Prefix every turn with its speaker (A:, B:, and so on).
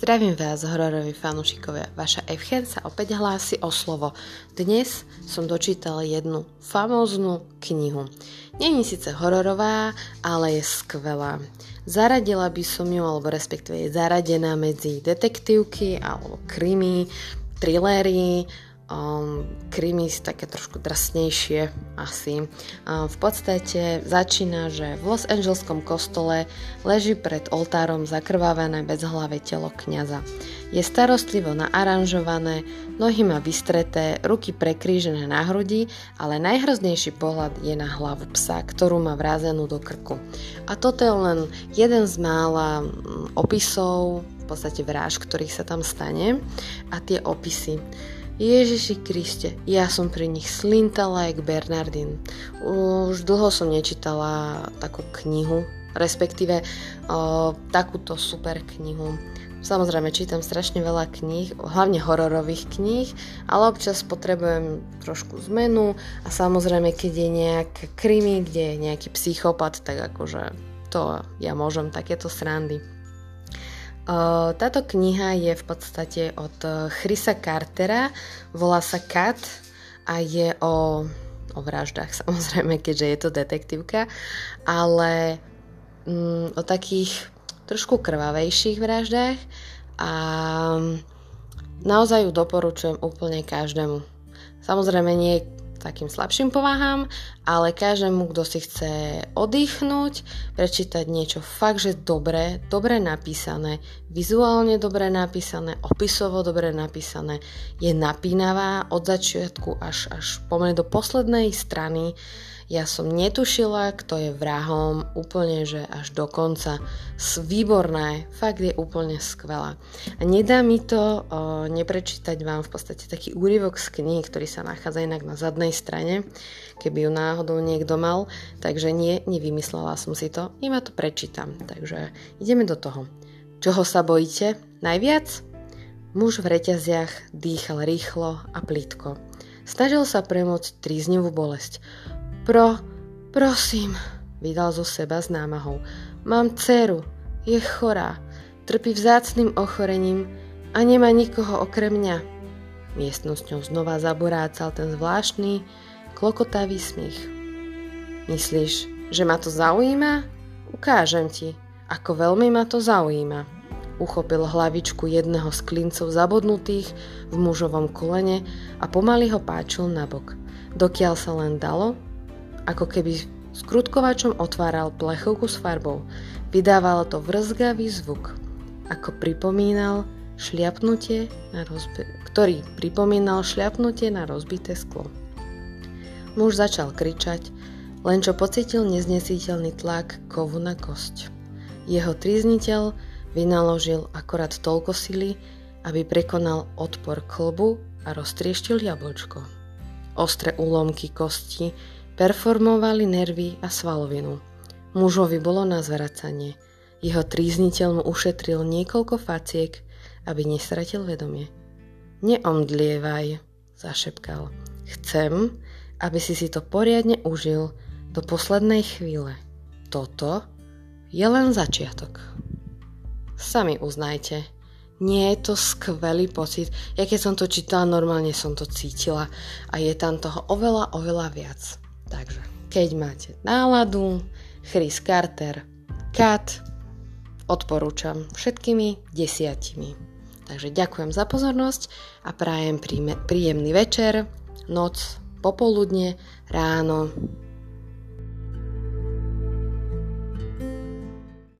A: Zdravím vás, hororoví fanúšikovia. Vaša Evchen sa opäť hlási o slovo. Dnes som dočítala jednu famóznu knihu. Není síce hororová, ale je skvelá. Zaradila by som ju, alebo respektíve je zaradená medzi detektívky alebo krimi, trilery, um, krimi také trošku drsnejšie asi. Um, v podstate začína, že v Los Angeleskom kostole leží pred oltárom zakrvavené bezhlavé telo kňaza. Je starostlivo naaranžované, nohy má vystreté, ruky prekrížené na hrudi, ale najhroznejší pohľad je na hlavu psa, ktorú má vrázenú do krku. A toto je len jeden z mála mm, opisov, v podstate vráž, ktorých sa tam stane a tie opisy. Ježiši Kriste, ja som pri nich slintala jak Bernardin. Už dlho som nečítala takú knihu, respektíve o, takúto super knihu. Samozrejme, čítam strašne veľa kníh, hlavne hororových kníh, ale občas potrebujem trošku zmenu a samozrejme, keď je nejak krimi, kde je nejaký psychopat, tak akože to ja môžem takéto srandy. Táto kniha je v podstate od Chrisa Cartera, volá sa Kat a je o, o vraždách samozrejme, keďže je to detektívka, ale mm, o takých trošku krvavejších vraždách a naozaj ju doporučujem úplne každému. Samozrejme nie takým slabším povahám, ale každému, kto si chce oddychnúť, prečítať niečo fakt, že dobre, dobre napísané, vizuálne dobre napísané, opisovo dobre napísané, je napínavá od začiatku až, až pomaly do poslednej strany, ja som netušila, kto je vrahom, úplne, že až do konca. Výborné, fakt je úplne skvelá. A nedá mi to o, neprečítať vám v podstate taký úryvok z knihy, ktorý sa nachádza inak na zadnej strane, keby ju náhodou niekto mal. Takže nie, nevymyslela som si to, iba to prečítam. Takže ideme do toho. Čoho sa bojíte? Najviac? Muž v reťaziach dýchal rýchlo a plítko. Snažil sa premôcť tríznivú bolesť. Pro, prosím, vydal zo seba s námahou. Mám dceru, je chorá, trpí vzácným ochorením a nemá nikoho okrem mňa. Miestnosťou znova zaborácal ten zvláštny, klokotavý smích. Myslíš, že ma to zaujíma? Ukážem ti, ako veľmi ma to zaujíma. Uchopil hlavičku jedného z klincov zabodnutých v mužovom kolene a pomaly ho páčil nabok. Dokiaľ sa len dalo, ako keby skrutkovačom otváral plechovku s farbou. Vydávalo to vrzgavý zvuk, ako pripomínal šliapnutie na rozbi- ktorý pripomínal šliapnutie na rozbité sklo. Muž začal kričať, len čo pocitil neznesiteľný tlak kovu na kosť. Jeho trízniteľ vynaložil akorát toľko sily, aby prekonal odpor klbu a roztrieštil jablčko. Ostré úlomky kosti performovali nervy a svalovinu. Mužovi bolo na zvracanie. Jeho trízniteľ mu ušetril niekoľko faciek, aby nestratil vedomie. Neomdlievaj, zašepkal. Chcem, aby si si to poriadne užil do poslednej chvíle. Toto je len začiatok. Sami uznajte, nie je to skvelý pocit. Ja keď som to čítala, normálne som to cítila a je tam toho oveľa, oveľa viac. Takže keď máte náladu, Chris Carter, Kat, odporúčam všetkými desiatimi. Takže ďakujem za pozornosť a prajem príjemný večer, noc, popoludne, ráno,